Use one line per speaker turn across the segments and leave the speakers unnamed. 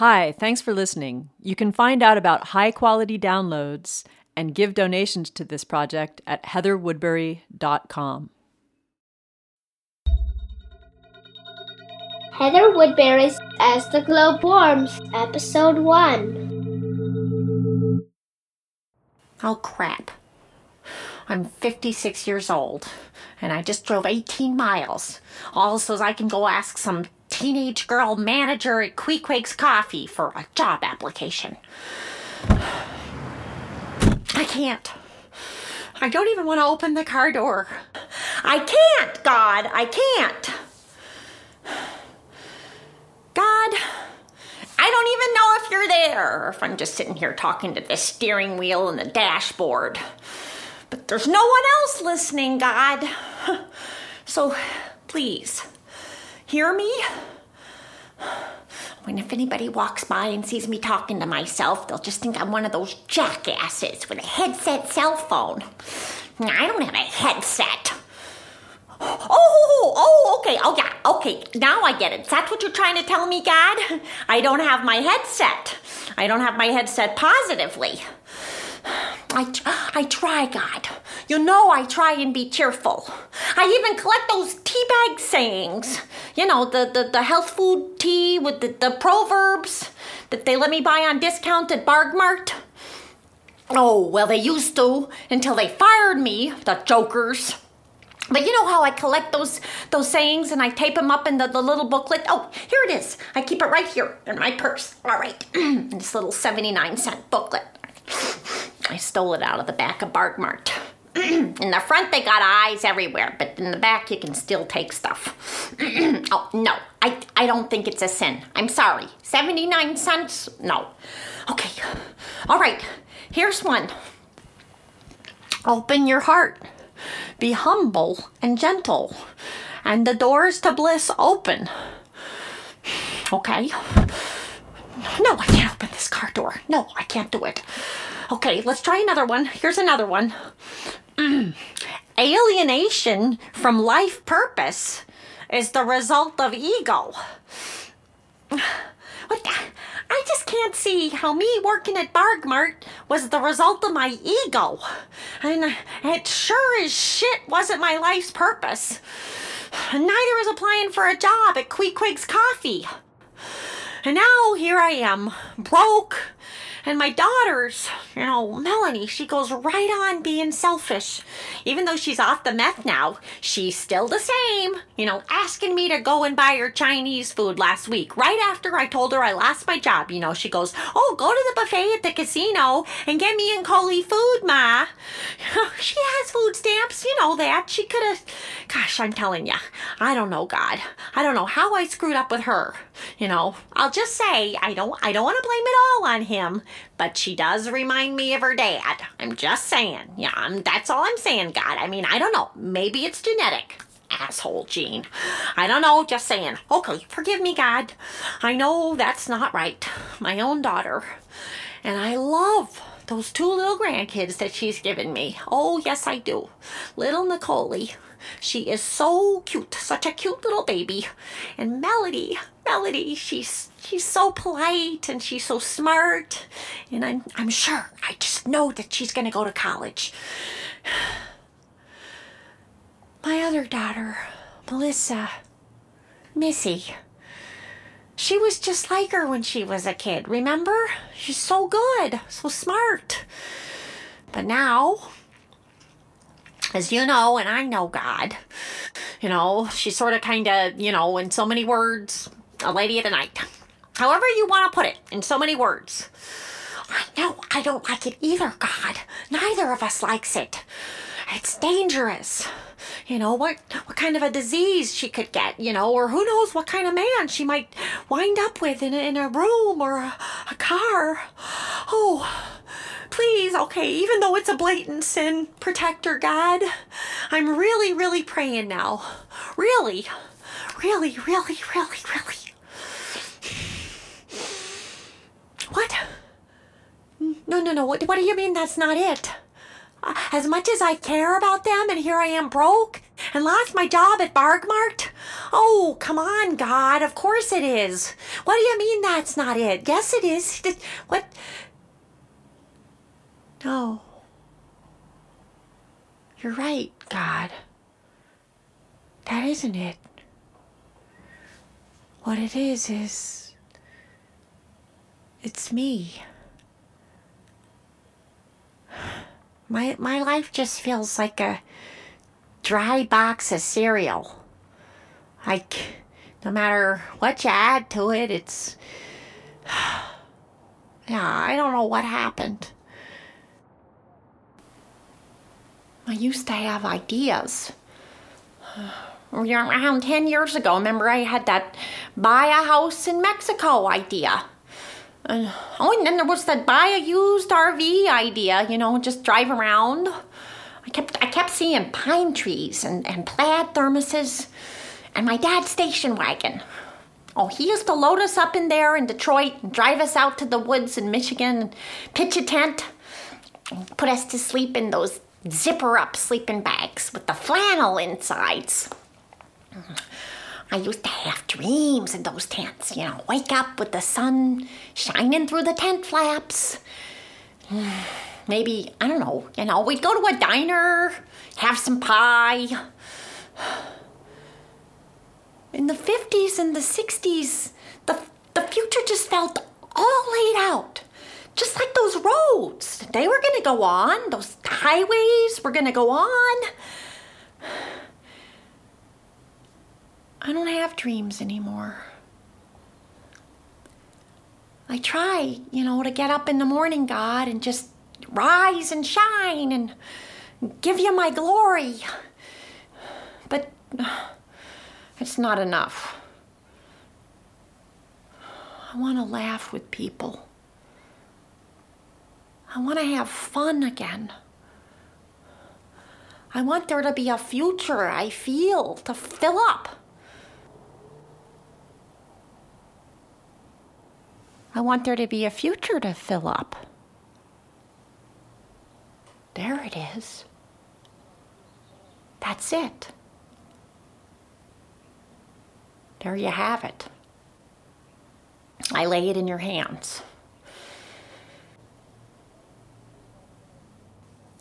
Hi, thanks for listening. You can find out about high quality downloads and give donations to this project at heatherwoodbury.com.
Heather Woodbury's As the Globe Warms, Episode 1.
Oh, crap. I'm 56 years old, and I just drove 18 miles, all so I can go ask some teenage girl manager at Queequeg's Coffee for a job application. I can't. I don't even want to open the car door. I can't, God, I can't. God, I don't even know if you're there, or if I'm just sitting here talking to the steering wheel and the dashboard. But there's no one else listening, God. So please, hear me? When if anybody walks by and sees me talking to myself, they'll just think I'm one of those jackasses with a headset cell phone. I don't have a headset. Oh, oh, okay, oh yeah, okay, now I get it. That's what you're trying to tell me, God? I don't have my headset. I don't have my headset positively. I, I try, God. You know I try and be cheerful. I even collect those teabag sayings. You know, the, the, the health food tea with the, the proverbs that they let me buy on discount at Bargmart. Oh, well, they used to until they fired me, the jokers. But you know how I collect those those sayings and I tape them up in the, the little booklet? Oh, here it is. I keep it right here in my purse. All right. this little 79 cent booklet. I stole it out of the back of Bargmart. in the front, they got eyes everywhere, but in the back, you can still take stuff. oh, no, I, I don't think it's a sin. I'm sorry. 79 cents? No. Okay, all right, here's one. Open your heart, be humble and gentle, and the doors to bliss open. Okay. No, I can't open this car door. No, I can't do it. Okay, let's try another one. Here's another one. Mm. Alienation from life purpose is the result of ego. What the? I just can't see how me working at Bargmart was the result of my ego. And it sure as shit wasn't my life's purpose. Neither was applying for a job at Queequeg's Coffee. And now here I am, broke and my daughters, you know, Melanie, she goes right on being selfish. Even though she's off the meth now, she's still the same. You know, asking me to go and buy her Chinese food last week, right after I told her I lost my job. You know, she goes, Oh, go to the buffet at the casino and get me and Coley food, Ma. she has food stamps, you know that. She could have. Gosh, I'm telling you, I don't know, God. I don't know how I screwed up with her. You know, I'll just say I don't. I don't want to blame it all on him but she does remind me of her dad. I'm just saying. Yeah, I'm, that's all I'm saying, God. I mean, I don't know. Maybe it's genetic. Asshole Gene. I don't know, just saying. Okay, forgive me, God. I know that's not right. My own daughter. And I love those two little grandkids that she's given me. Oh, yes, I do. Little Nicole. She is so cute, such a cute little baby. And Melody, Melody, she's she's so polite and she's so smart. And I'm I'm sure, I just know that she's gonna go to college. My other daughter, Melissa, Missy. She was just like her when she was a kid, remember? She's so good, so smart. But now, as you know, and I know God, you know, she's sort of kind of, you know, in so many words, a lady of the night. However you want to put it, in so many words. I know I don't like it either, God. Neither of us likes it. It's dangerous. You know, what what kind of a disease she could get, you know, or who knows what kind of man she might wind up with in a, in a room or a, a car. Oh, please, okay, even though it's a blatant sin, protect her, God. I'm really, really praying now. Really, really, really, really, really. What? No, no, no. What, what do you mean that's not it? As much as I care about them, and here I am broke and lost my job at Bargmart. Oh, come on, God. Of course it is. What do you mean that's not it? Yes, it is. What? No. You're right, God. That isn't it. What it is is. It's me. My, my life just feels like a dry box of cereal. Like, no matter what you add to it, it's. Yeah, I don't know what happened. I used to have ideas. Around 10 years ago, remember I had that buy a house in Mexico idea. Uh, oh, and then there was that buy a used RV idea, you know, just drive around. I kept I kept seeing pine trees and, and plaid thermoses and my dad's station wagon. Oh, he used to load us up in there in Detroit and drive us out to the woods in Michigan and pitch a tent, put us to sleep in those zipper up sleeping bags with the flannel insides. I used to have dreams in those tents, you know, wake up with the sun shining through the tent flaps. Maybe, I don't know, you know, we'd go to a diner, have some pie. In the 50s and the 60s, the, the future just felt all laid out. Just like those roads. They were going to go on, those highways were going to go on. I don't have dreams anymore. I try, you know, to get up in the morning, God, and just rise and shine and give you my glory. But uh, it's not enough. I want to laugh with people. I want to have fun again. I want there to be a future I feel to fill up. I want there to be a future to fill up. There it is. That's it. There you have it. I lay it in your hands.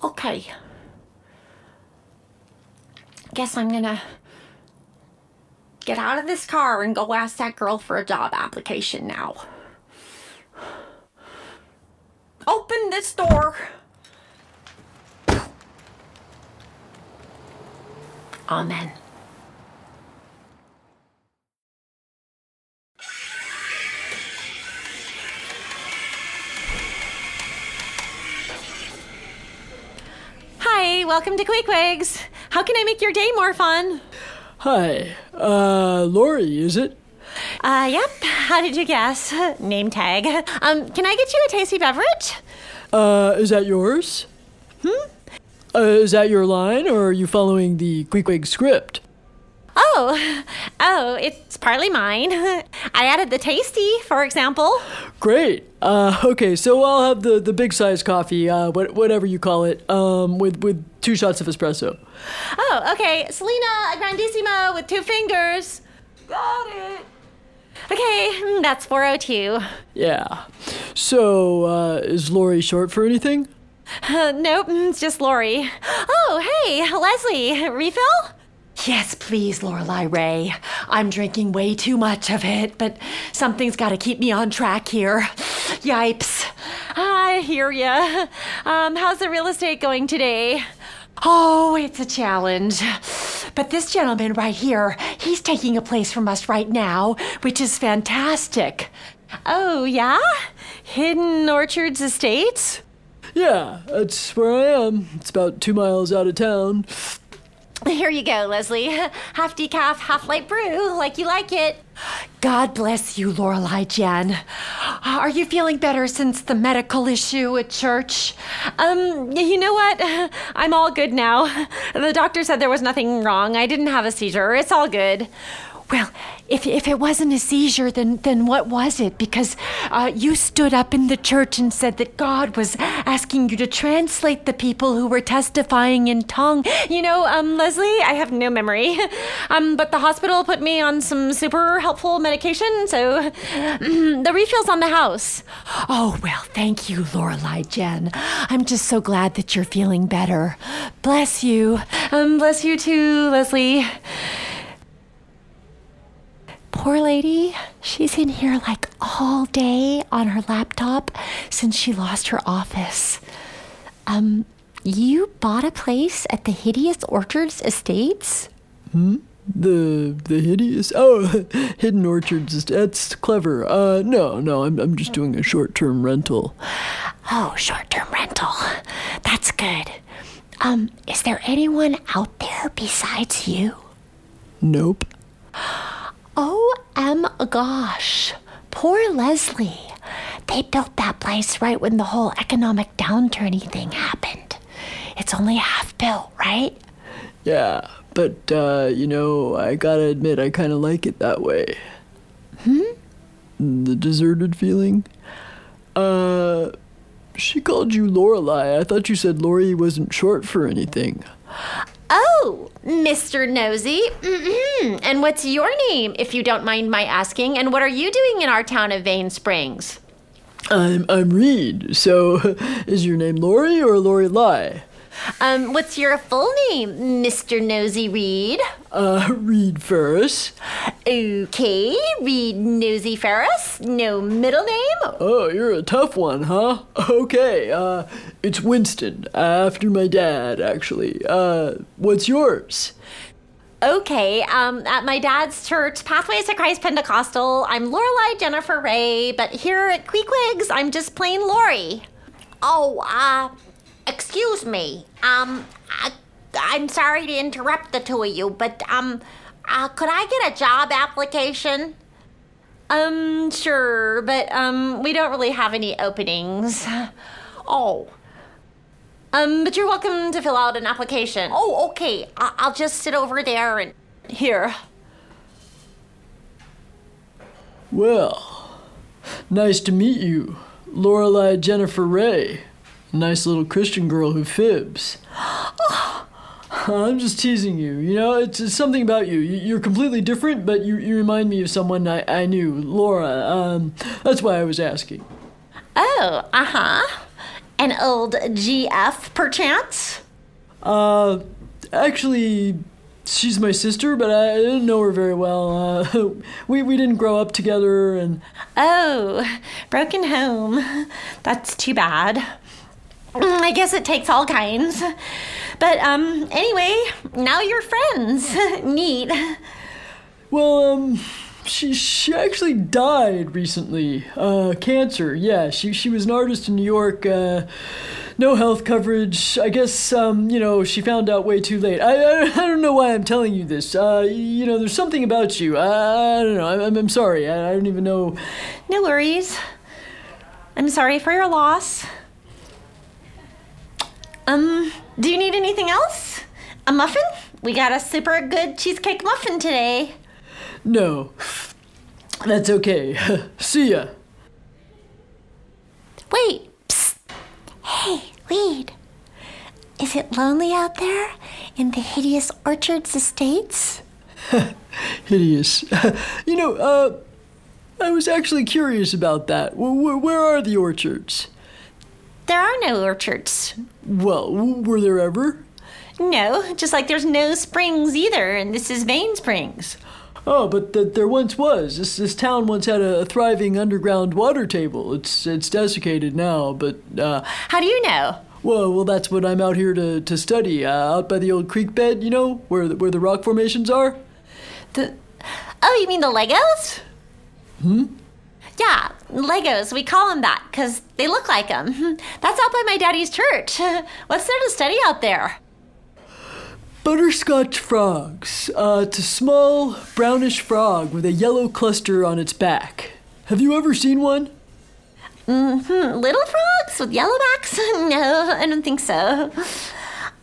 Okay. Guess I'm gonna get out of this car and go ask that girl for a job application now. Open this door. Amen. Hi, welcome to Queequegs. How can I make your day more fun?
Hi, uh, Lori, is it?
Uh, yep. How did you guess? Name tag. Um, can I get you a tasty beverage?
Uh, is that yours? Hmm? Uh, is that your line, or are you following the Queequeg script?
Oh, oh, it's partly mine. I added the tasty, for example.
Great. Uh, okay, so I'll have the, the big size coffee, uh, what, whatever you call it, um, with, with two shots of espresso.
Oh, okay. Selena, a grandissimo with two fingers. Got it. Okay, mm, that's 402.
Yeah. So, uh, is Lori short for anything?
Uh, nope, mm, it's just Lori. Oh, hey, Leslie, refill?
Yes, please, Lorelei Ray. I'm drinking way too much of it, but something's got to keep me on track here. Yipes.
I hear ya. Um, how's the real estate going today?
Oh, it's a challenge. But this gentleman right here, he's taking a place from us right now, which is fantastic.
Oh, yeah? Hidden Orchards Estates?
Yeah, that's where I am. It's about two miles out of town.
Here you go, Leslie. Half decaf, half light brew, like you like it.
God bless you, Lorelei Jen. Are you feeling better since the medical issue at church?
Um, you know what? I'm all good now. The doctor said there was nothing wrong. I didn't have a seizure. It's all good. Well, if, if it wasn't a seizure, then, then what was it? Because uh, you stood up in the church and said that God was asking you to translate the people who were testifying in tongue. You know, um, Leslie, I have no memory. Um, but the hospital put me on some super helpful medication, so the refill's on the house. Oh, well, thank you, Lorelei Jen. I'm just so glad that you're feeling better. Bless you. Um, bless you too, Leslie. Poor lady, she's in here like all day on her laptop since she lost her office. Um, you bought a place at the Hideous Orchards Estates? Hmm?
The the hideous oh hidden orchards that's clever. Uh no no I'm I'm just doing a short term rental.
Oh, short term rental. That's good. Um, is there anyone out there besides you?
Nope.
Oh, um, gosh. Poor Leslie. They built that place right when the whole economic downturny thing happened. It's only half built, right?
Yeah, but uh, you know, I gotta admit I kinda like it that way. Hmm? The deserted feeling? Uh she called you Lorelei. I thought you said Lori wasn't short for anything.
Oh, Mr. Nosy. mm And what's your name, if you don't mind my asking? And what are you doing in our town of Vane Springs?
I'm I'm Reed. So is your name Lori or Lorelei?
Um, what's your full name, Mr. Nosy Reed?
Uh Reed Ferris.
Okay, Reed Nosy Ferris. No middle name?
Oh, you're a tough one, huh? Okay, uh, it's Winston, after my dad, actually. Uh, what's yours?
Okay, um, at my dad's church, Pathways to Christ Pentecostal, I'm Lorelei Jennifer Ray, but here at Queequegs, I'm just plain Lori.
Oh, uh, excuse me. Um, I, I'm sorry to interrupt the two of you, but, um, uh, could I get a job application?
Um, sure, but, um, we don't really have any openings.
Oh,
Um, but you're welcome to fill out an application.
oh, okay. I- I'll just sit over there and.
here.
Well, nice to meet you. Lorelei Jennifer Ray. Nice little Christian girl who fibs. I'm just teasing you. You know, it's, it's something about you. You- You're completely different, but you, you remind me of someone I, I knew, Laura. Um, that's why I was asking.
Oh, uh huh. An old GF, perchance?
Uh, actually, she's my sister, but I didn't know her very well. Uh, we, we didn't grow up together, and
Oh, broken home. That's too bad. Mm, I guess it takes all kinds. But um anyway, now you're friends. Neat.
well, um, she she actually died recently. Uh, cancer. Yeah, she she was an artist in New York. Uh, no health coverage. I guess um, you know, she found out way too late. I I, I don't know why I'm telling you this. Uh, you know, there's something about you. I, I don't know. I'm I'm sorry. I, I don't even know.
No worries. I'm sorry for your loss. Um, do you need anything else? A muffin? We got a super good cheesecake muffin today.
No, that's okay. See ya.
Wait. Psst. Hey, Reed. Is it lonely out there in the hideous orchards estates?
Hideous. you know, uh, I was actually curious about that. Where are the orchards?
There are no orchards.
Well, were there ever?
No, just like there's no springs either, and this is Vane Springs.
Oh, but th- there once was. This this town once had a, thriving underground water table. It's it's desiccated now, but uh,
How do you know?
well, well, that's what I'm out here to to study. Uh, out by the old creek bed, you know, where the, where the rock formations are.
The Oh, you mean the Legos? Hmm? Yeah, Legos. We call them that because they look like them. That's out by my daddy's church. What's there to study out there?
Butterscotch frogs. Uh, it's a small brownish frog with a yellow cluster on its back. Have you ever seen one?
Mm-hmm. little frogs with yellow backs? no, I don't think so.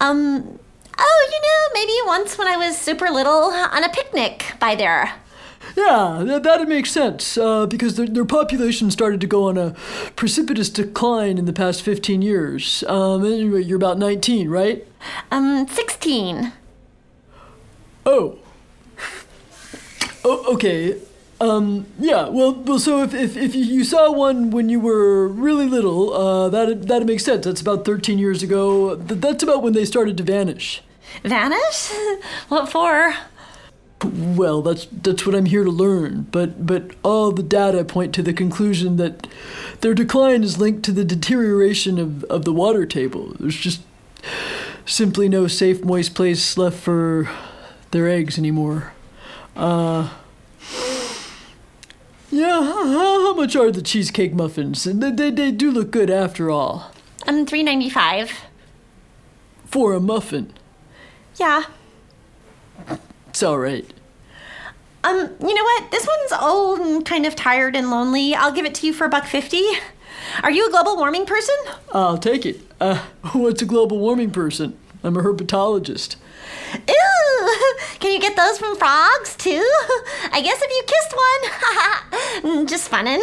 Um, oh, you know, maybe once when I was super little on a picnic by there.
Yeah, that, that'd make sense uh, because their, their population started to go on a precipitous decline in the past 15 years. Um, anyway, you're about 19, right?
Um, 16.
Oh. Oh, okay. Um, yeah, well, well so if, if, if you saw one when you were really little, uh, that'd, that'd make sense. That's about 13 years ago. Th- That's about when they started to vanish.
Vanish? what for?
Well, that's that's what I'm here to learn. But but all the data point to the conclusion that their decline is linked to the deterioration of, of the water table. There's just simply no safe, moist place left for their eggs anymore. Uh. Yeah, how, how much are the cheesecake muffins? They, they, they do look good after all.
Um, 395.
For a muffin.
Yeah.
It's alright.
Um, you know what? This one's old and kind of tired and lonely. I'll give it to you for a buck fifty. Are you a global warming person?
I'll take it. Uh, what's a global warming person? I'm a herpetologist.
Ew! Can you get those from frogs too? I guess if you kissed one. Just funnin'.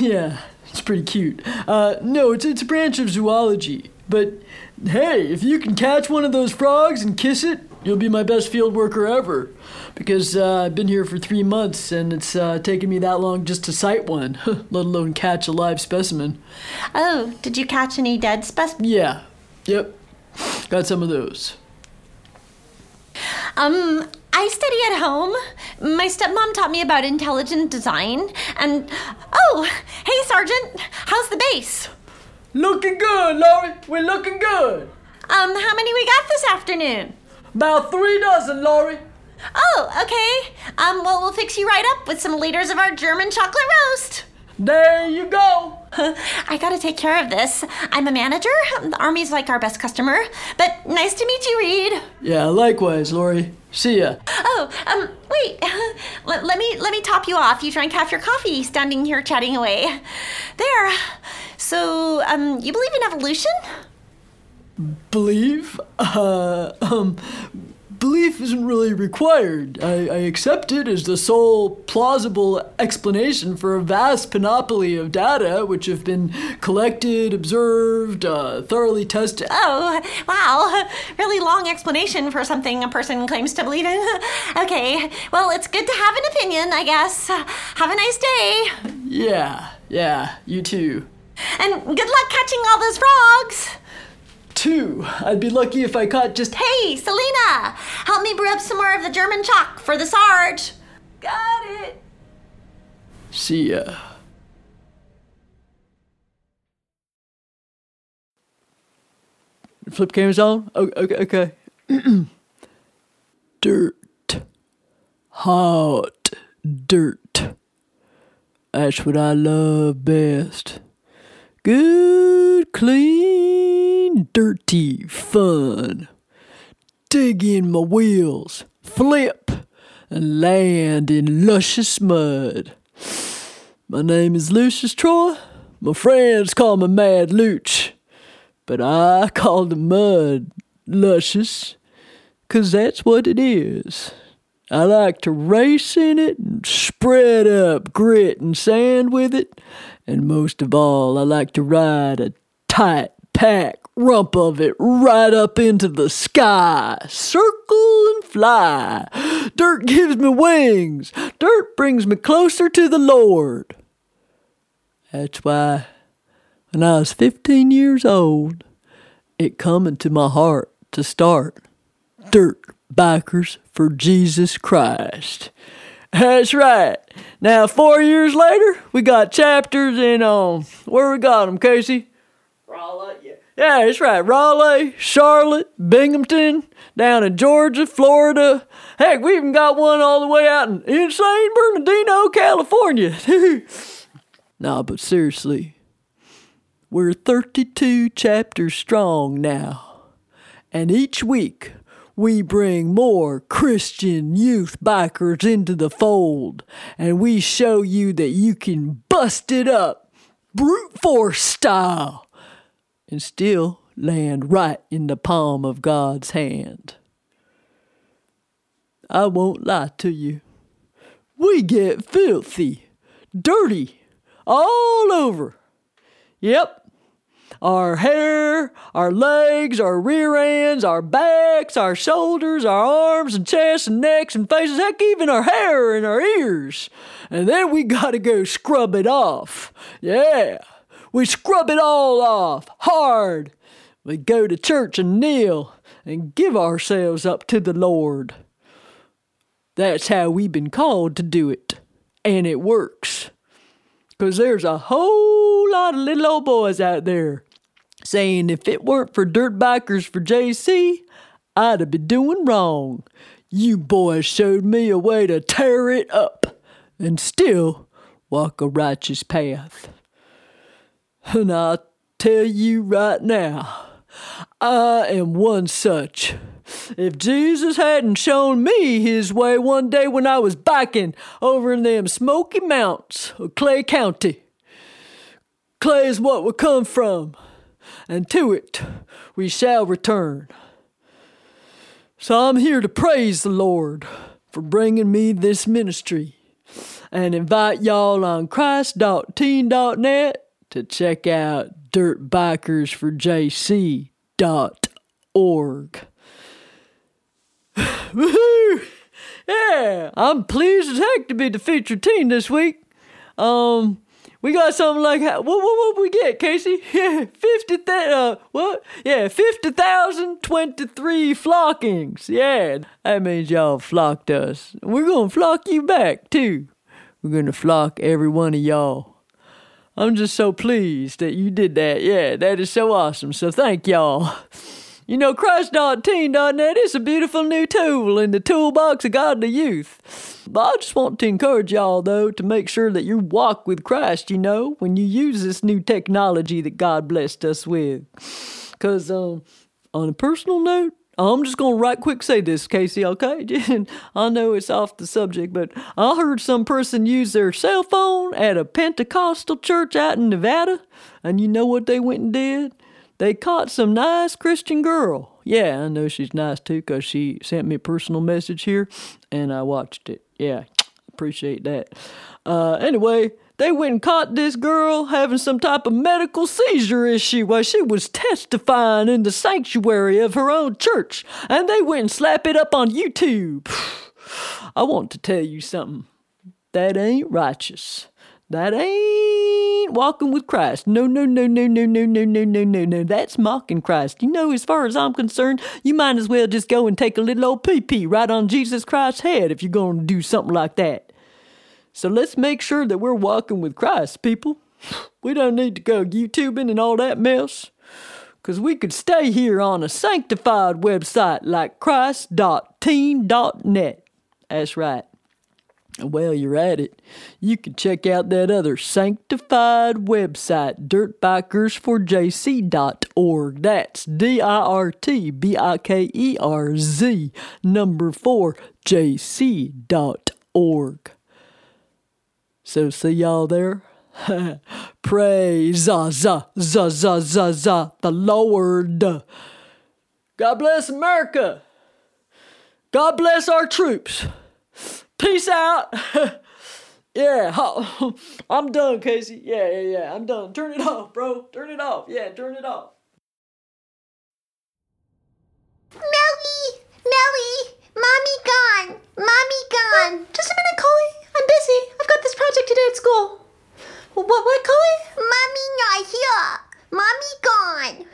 Yeah, it's pretty cute. Uh, no, it's, it's a branch of zoology. But hey, if you can catch one of those frogs and kiss it, you'll be my best field worker ever. Because uh, I've been here for three months and it's uh, taken me that long just to sight one, let alone catch a live specimen.
Oh, did you catch any dead specimens?
Yeah, yep, got some of those.
Um, I study at home. My stepmom taught me about intelligent design. And oh, hey, Sergeant, how's the base?
Looking good, Lori. We're looking good.
Um, how many we got this afternoon?
About three dozen, Lori.
Oh, okay. Um, well, we'll fix you right up with some liters of our German chocolate roast.
There you go.
I gotta take care of this. I'm a manager. The Army's like our best customer. But nice to meet you, Reed.
Yeah, likewise, Lori. See ya.
Oh, um, wait. Let, let me let me top you off. You drank half your coffee standing here chatting away. There. So, um, you believe in evolution?
Believe? Uh, um, belief isn't really required. I, I accept it as the sole plausible explanation for a vast panoply of data which have been collected, observed, uh, thoroughly tested.
Oh, wow. Really long explanation for something a person claims to believe in. okay, well, it's good to have an opinion, I guess. Have a nice day.
Yeah, yeah, you too.
And good luck catching all those frogs.
Two. I'd be lucky if I caught just.
Hey, Selena, help me brew up some more of the German chalk for the Sarge. Got it.
See ya. Flip cameras on? O- Okay, okay. dirt. Hot dirt. That's what I love best. Good, clean, dirty fun. Dig in my wheels, flip, and land in luscious mud. My name is Lucius Troy. My friends call me Mad Luch. But I call the mud luscious, 'cause that's what it is. I like to race in it and spread up grit and sand with it. And most of all, I like to ride a tight pack rump of it right up into the sky. Circle and fly. Dirt gives me wings. Dirt brings me closer to the Lord. That's why when I was 15 years old, it come into my heart to start Dirt Bikers for Jesus Christ. That's right. Now, four years later, we got chapters in, um, where we got them, Casey? Raleigh, yeah. Yeah, that's right. Raleigh, Charlotte, Binghamton, down in Georgia, Florida. Heck, we even got one all the way out in insane Bernardino, California. nah, but seriously, we're 32 chapters strong now. And each week, we bring more Christian youth bikers into the fold. And we show you that you can bust it up, brute force style, and still land right in the palm of God's hand. I won't lie to you. we get filthy, dirty, all over. Yep. Our hair, our legs, our rear ends, our backs, our shoulders, our arms and chests and necks and faces, heck, even our hair and our ears. And then we gotta go scrub it off. Yeah. We scrub it all off hard. We go to church and kneel and give ourselves up to the Lord. That's how we've been called to do it. And it works. Because there's a whole lot of little old boys out there saying if it weren't for dirt bikers for JC, I'd have been doing wrong. You boys showed me a way to tear it up and still walk a righteous path. And I'll tell you right now, I am one such. If Jesus hadn't shown me his way one day when I was biking over in them Smoky Mountains of Clay County, Clay is what we come from, and to it we shall return. So I'm here to praise the Lord for bringing me this ministry and invite y'all on Christ.teen.net to check out dirtbikersforjc.org. Woohoo! Yeah, I'm pleased as heck to be the featured teen this week. Um, we got something like what what what we get, Casey? Yeah, fifty uh what? Yeah, fifty thousand twenty three flockings. Yeah, that means y'all flocked us. We're gonna flock you back too. We're gonna flock every one of y'all. I'm just so pleased that you did that. Yeah, that is so awesome. So thank y'all. You know, Christ.teen.net is a beautiful new tool in the toolbox of godly youth. But I just want to encourage y'all, though, to make sure that you walk with Christ, you know, when you use this new technology that God blessed us with. Because, um, on a personal note, I'm just gonna right quick say this, Casey, okay? I know it's off the subject, but I heard some person use their cell phone at a Pentecostal church out in Nevada, and you know what they went and did? They caught some nice Christian girl. Yeah, I know she's nice too because she sent me a personal message here and I watched it. Yeah, appreciate that. Uh, anyway, they went and caught this girl having some type of medical seizure issue while she was testifying in the sanctuary of her own church. And they went and slapped it up on YouTube. I want to tell you something. That ain't righteous. That ain't walking with Christ. No, no, no, no, no, no, no, no, no, no, no. That's mocking Christ. You know, as far as I'm concerned, you might as well just go and take a little old pee pee right on Jesus Christ's head if you're going to do something like that. So let's make sure that we're walking with Christ, people. We don't need to go YouTubing and all that mess. Because we could stay here on a sanctified website like Christ.teen.net. That's right. Well, you're at it. You can check out that other sanctified website, dirtbikersforjc.org. That's D I R T B I K E R Z number 4 jc.org. So, see y'all there? Praise za za za za za the Lord. God bless America. God bless our troops. Peace out. yeah, I'm done, Casey. Yeah, yeah, yeah. I'm done. Turn it off, bro. Turn it off. Yeah, turn it off.
Melly! Melly! Mommy gone! Mommy gone!
Just a minute, Coley. I'm busy. I've got this project to do at school. What, what, Coley?
Mommy not here! Mommy gone!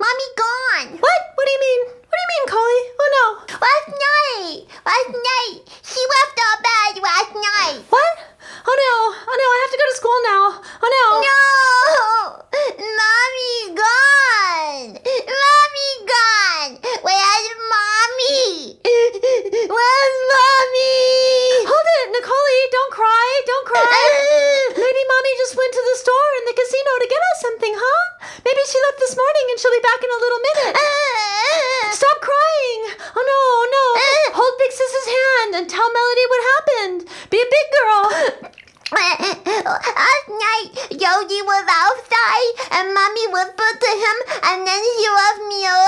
Mommy gone!
What? What do you mean? What do you mean, Coley? Oh no.
Last night! Last night! She left our bed last night!
What? Oh no. Oh no, I have to go to school now. Oh no.
No! Mommy gone! Mommy gone! Where's Mommy? Where's Mommy?
Hold it, Nicole. Don't cry. Don't cry. Maybe mommy just went to the store in the casino to get us something, huh? Maybe she left this morning and she'll be back in a little minute. Stop crying. Oh no, no. Eh. Hold Big Sis's hand and tell Melody what happened. Be a big girl.
Last night, Jody was outside and Mommy whispered to him and then he left me alone.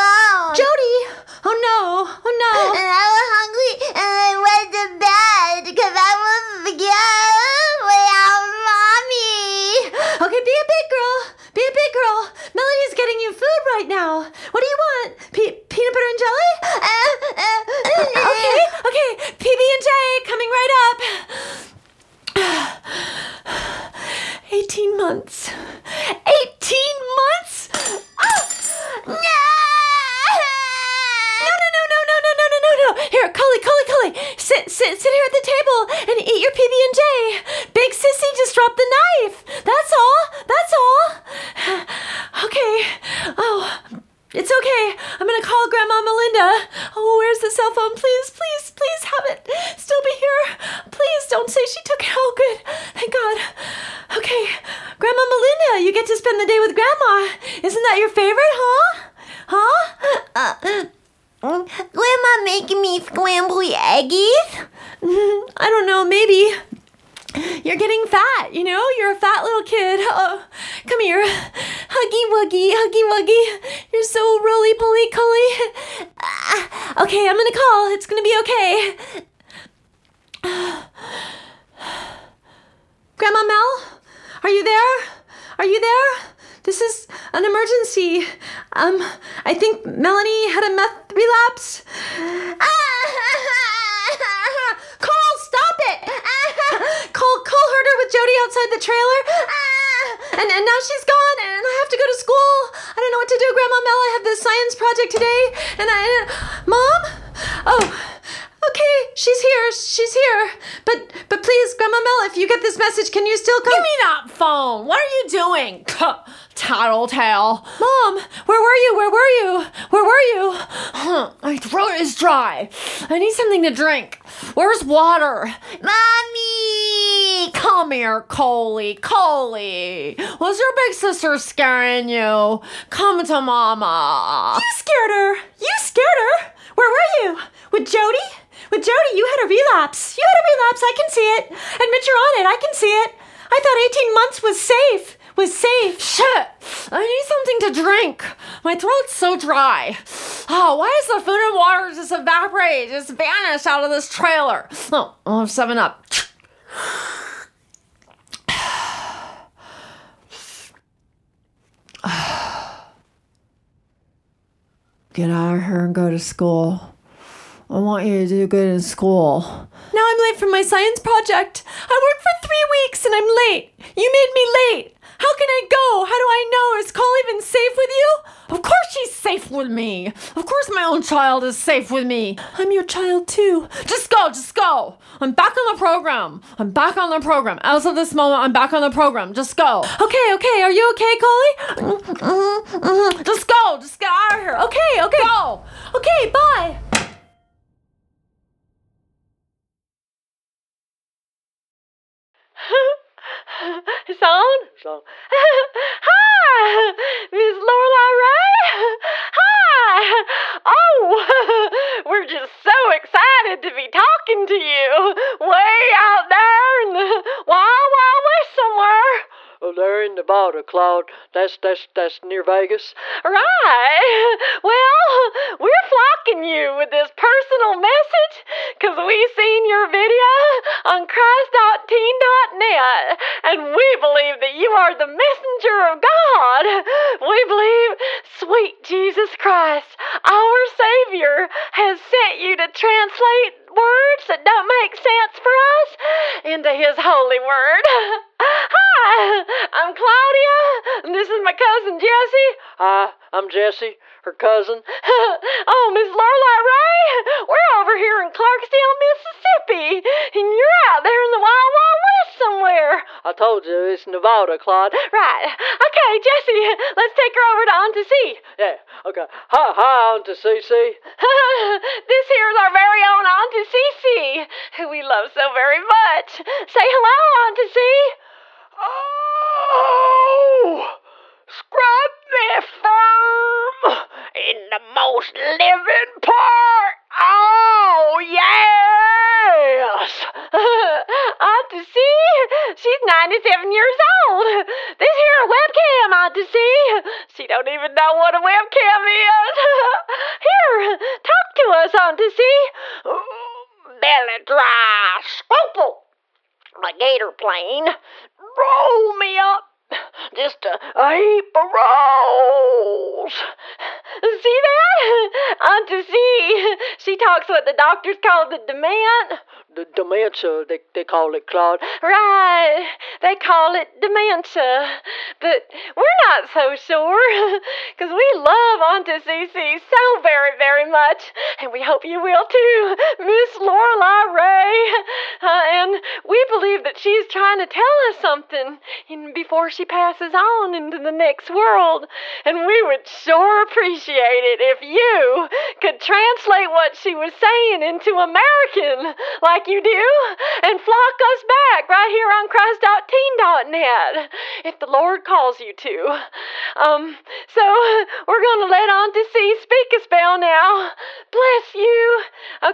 Doing? Tattletale.
Mom, where were you? Where were you? Where were you?
My throat is dry. I need something to drink. Where's water?
Mommy!
Come here, Coley. Coley. Was your big sister scaring you? Come to mama.
You scared her. You scared her. Where were you? With Jody? With Jody, you had a relapse. You had a relapse. I can see it. Admit you're on it. I can see it. I thought 18 months was safe. Was safe.
Shit! I need something to drink. My throat's so dry. Oh, why is the food and water just evaporate, just vanish out of this trailer? Oh, I'll have 7 Up. Get out of here and go to school. I want you to do good in school.
Now I'm late for my science project. I worked for three weeks and I'm late. You made me late. How can I go? How do I know? Is Cole even safe with you?
Of course she's safe with me. Of course my own child is safe with me.
I'm your child too.
Just go, just go. I'm back on the program. I'm back on the program. As of this moment, I'm back on the program. Just go.
Okay, okay. Are you okay, Coley? Mm-hmm.
Just go. Just get out of here.
Okay, okay.
Go.
Okay, bye.
It's on. Hi, Miss Lorelei Ray. Hi. Oh, we're just so excited to be talking to you way out there in the wild, wild west somewhere.
They're in Nevada, Claude. That's that's that's near Vegas.
Right. Well, we're flocking you with this personal message because we've seen your video on Christ.teen.net and we believe that you are the messenger of God. We believe sweet Jesus Christ, our Savior, has sent you to translate words that don't make sense for us into His holy word. Hi, I'm Claudia. and This is my cousin Jessie.
Hi, I'm Jesse, her cousin.
oh, Miss Lorelei Ray, we're over here in Clarksdale, Mississippi, and you're out there in the wild, wild west somewhere.
I told you it's Nevada, Claude.
Right. Okay, Jessie, let's take her over to Auntie C.
Yeah. Okay. Hi, hi, Auntie CC.
this here is our very own Auntie Cece, who we love so very much. Say hello, Auntie C. Oh, scrub me firm in the most living part. Oh, yes. Auntie C, she's 97 years old. This here a webcam, Auntie C. She don't even know what a webcam is. here, talk to us, Auntie C. Belly dry, scruple. My gator plane. Roll me up
just a, a heap of rolls. See that? Auntie C, she talks what the doctors call the dement.
The dementia, they, they call it, Claude.
Right, they call it dementia. But we're not so sure, 'cause we love Auntie Cece so very, very much, and we hope you will too, Miss Lorelei Ray. Uh, and we believe that she's trying to tell us something before she passes on into the next world. And we would sure appreciate it if you could translate what she was saying into American, like you do, and flock us back right here on Christ.teen.net, if the Lord calls you to. Um, so we're gonna let Auntie C speak a spell now. Bless you.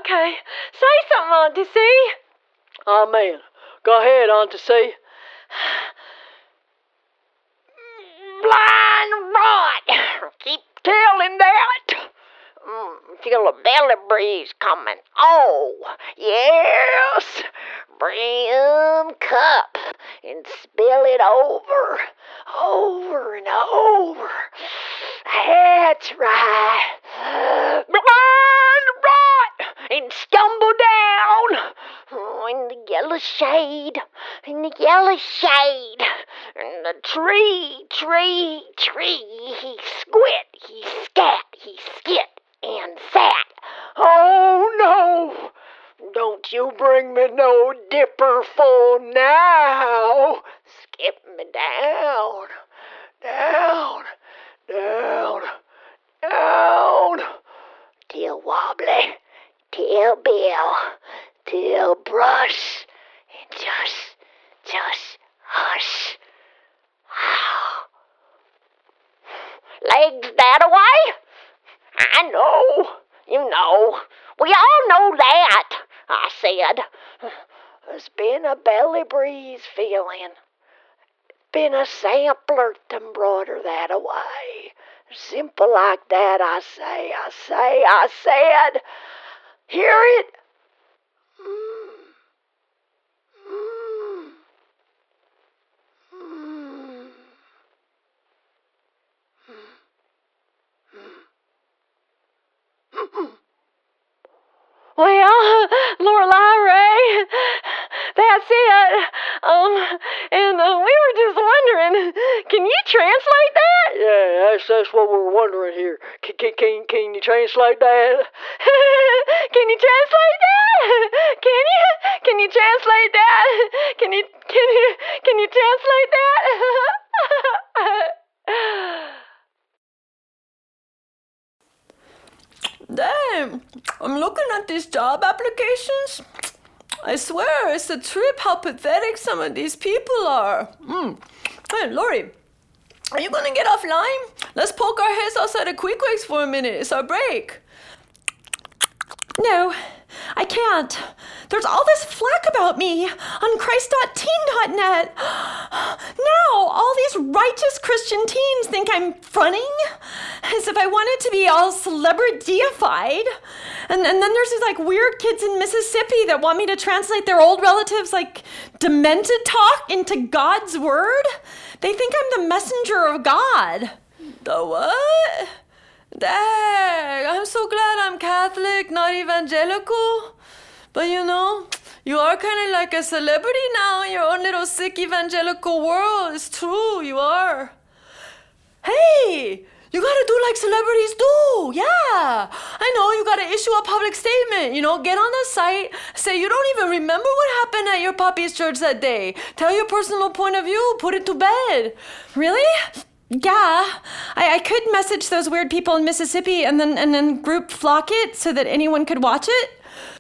Okay, say something, Auntie C.
Amen. Go ahead, Auntie C.
Blind rot. Keep telling that. Mm, feel a belly breeze coming. Oh, yes. Brim cup and spill it over, over and over. That's right. Blind rot and stumble down oh, in the yellow shade, in the yellow shade, in the tree, tree, tree. He squit, he scat, he skit and sat. Oh no! Don't you bring me no dipper full now. Skip me down, down, down, down. Till wobbly, till bill, till brush, and just, just hush. Legs that away? I know. You know. We all know that, I said. There's been a belly breeze feeling. Been a sampler to embroider that away. Simple like that, I say, I say, I said. Hear it? Mm. Mm. Mm. Well, Lorelei Ray, that's it. Um, and uh, we were just wondering, can you translate that?
Yeah, that's, that's what we're wondering here. Can, can, can, can you translate that?
can you translate that? Can you? Can you translate that? Can you? Can you? Can you translate that?
I'm looking at these job applications. I swear, it's a trip how pathetic some of these people are. Mm. Hey, Lori, are you gonna get offline? Let's poke our heads outside of Quick for a minute. It's our break.
No, I can't. There's all this flack about me on Christ.teen.net. Now, all these righteous Christian teens think I'm fronting, as if I wanted to be all celebrity-deified. And, and then there's these like weird kids in Mississippi that want me to translate their old relatives' like demented talk into God's word. They think I'm the messenger of God.
The what? Dang, I'm so glad I'm Catholic, not evangelical. But you know, you are kind of like a celebrity now in your own little sick evangelical world. It's true, you are. Hey, you gotta do like celebrities do. Yeah. I know, you gotta issue a public statement. You know, get on the site, say you don't even remember what happened at your puppy's church that day. Tell your personal point of view, put it to bed.
Really? Yeah, I, I could message those weird people in Mississippi and then and then group flock it so that anyone could watch it.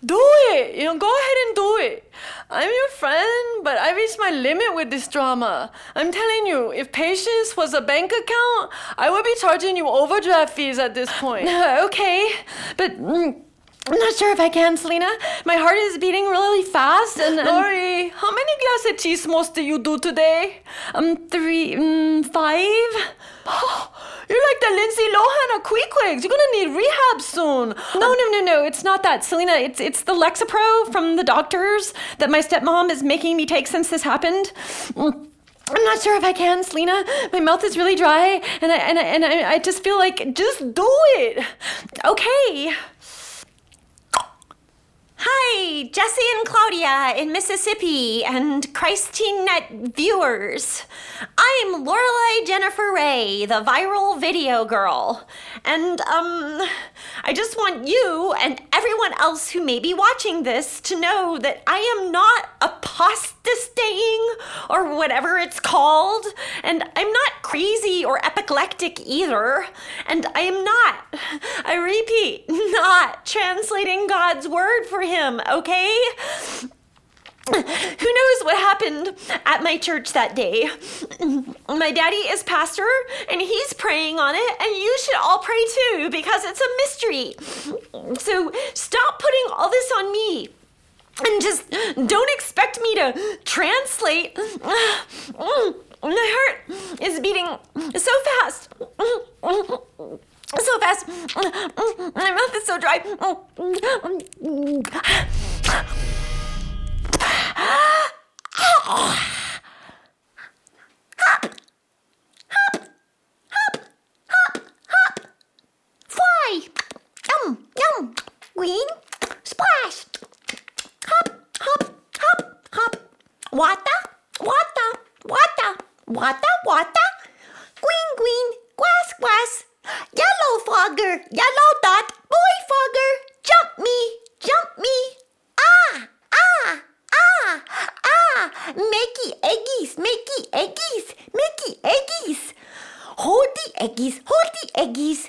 Do it! You know, go ahead and do it. I'm your friend, but I reached my limit with this drama. I'm telling you, if patience was a bank account, I would be charging you overdraft fees at this point.
okay, but. Mm, I'm not sure if I can, Selena. My heart is beating really fast, and, and
Lori, how many glass of chismos do you do today?
um, three, um, five.
You're like the Lindsay Lohan of Queequegs. You're gonna need rehab soon.
No, no, no, no. It's not that, Selena. It's it's the Lexapro from the doctors that my stepmom is making me take since this happened. Mm.
I'm not sure if I can, Selena. My mouth is really dry, and I and I, and I, I just feel like just do it. Okay. Hi, Jesse and Claudia in Mississippi and Christ.teen.net viewers. I'm Lorelei Jennifer Ray, the viral video girl. And, um, I just want you and everyone else who may be watching this to know that I am not apostating or whatever it's called. And I'm not crazy or apoplectic either. And I am not, I repeat, not translating God's word for him, okay? Who knows what happened at my church that day? My daddy is pastor and he's praying on it, and you should all pray too because it's a mystery. So stop putting all this on me. And just don't expect me to translate. My heart is beating so fast. So fast. My mouth is so dry. Hop, hop, hop, hop, hop. Fly! Yum, yum! Green! Splash! Hop, hop, hop, hop! Water, water, water, water, water! Green, green, grass, grass! Yellow fogger, yellow dot, boy fogger! Jump me, jump me! Ah, ah, ah, ah! Makey eggies, makey eggies, makey eggies! Hold the eggies, hold the eggies!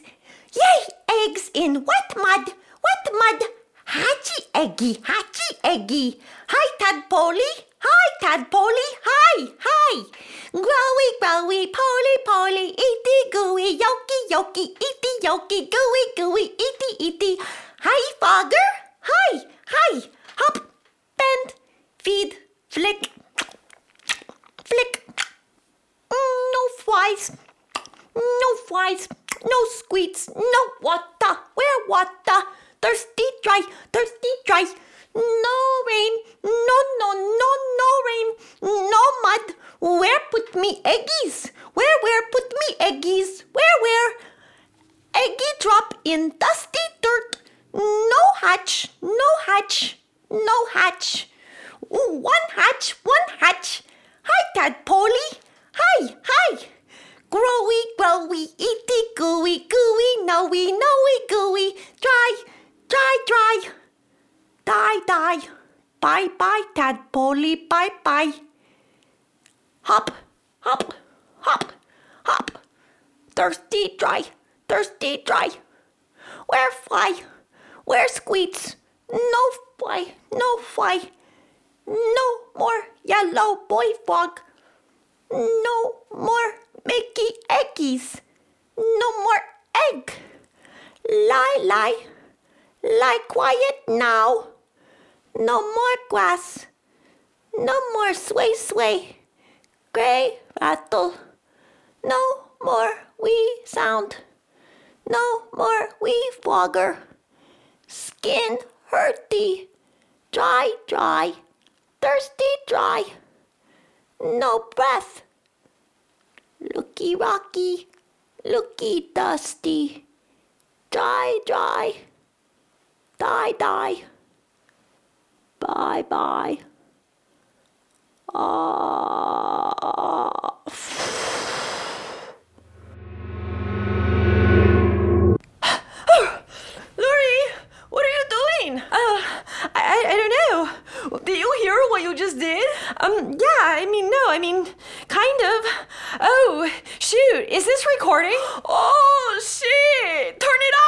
Yay, eggs in wet mud, wet mud! Hatchy eggy, hatchy eggy! Hi, tadpoley! Hi, tadpoley! Hi, hi! Growy, growy, poly, poly, eaty, gooey, yoky, yoky, eaty, yoky, gooey, gooey, eaty, eaty! Hi, fogger! Hi, hi! Hop, bend, feed, flick, flick. Mm, no flies, no flies, no squeaks, no water. Where water? Thirsty, dry, thirsty, dry. No rain, no, no, no, no rain, no mud. Where put me eggies? Where, where put me eggies? Where, where? Eggy drop in dusty dirt. No hatch, no hatch, no hatch. Ooh, one hatch, one hatch. Hi, tadpoley. Hi, hi. Growy, growy, eaty, gooey, gooey, knowy, knowy, gooey. Dry, dry, dry. Die, die. Bye, bye, tadpoley, bye, bye. Hop, hop, hop, hop. Thirsty, dry, thirsty, dry. Where fly? Where squeaks? No fly, no fly. No more yellow boy frog. No more Mickey eggies. No more egg. Lie, lie. Lie quiet now. No more grass. No more sway, sway. Gray rattle. No more wee sound. No more wee flogger. Skin hurty. Dry, dry. Thirsty, dry. No breath. Looky rocky. Looky dusty. Dry, dry. Die, die. Bye, bye. Ah. Lori, what are you doing? Uh, I, I, I don't know. Did you hear what you just did? Um, yeah, I mean, no, I mean, kind of. Oh, shoot, is this recording? Oh, shit, turn it off!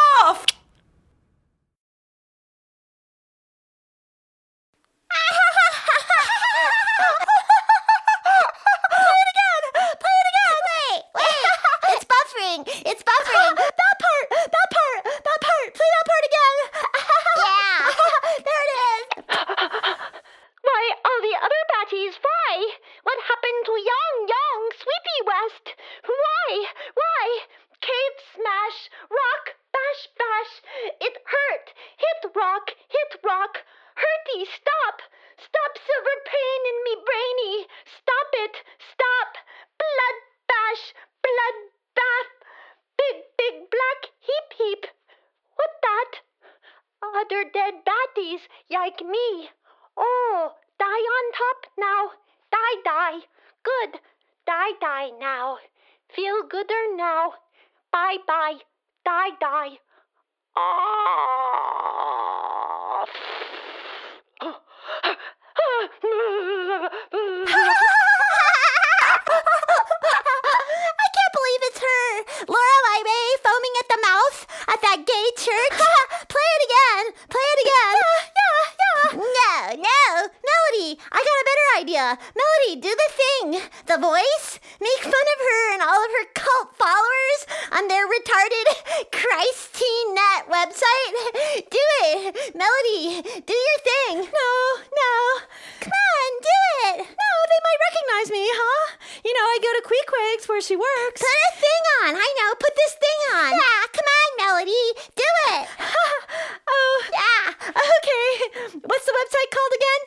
What's the website called again?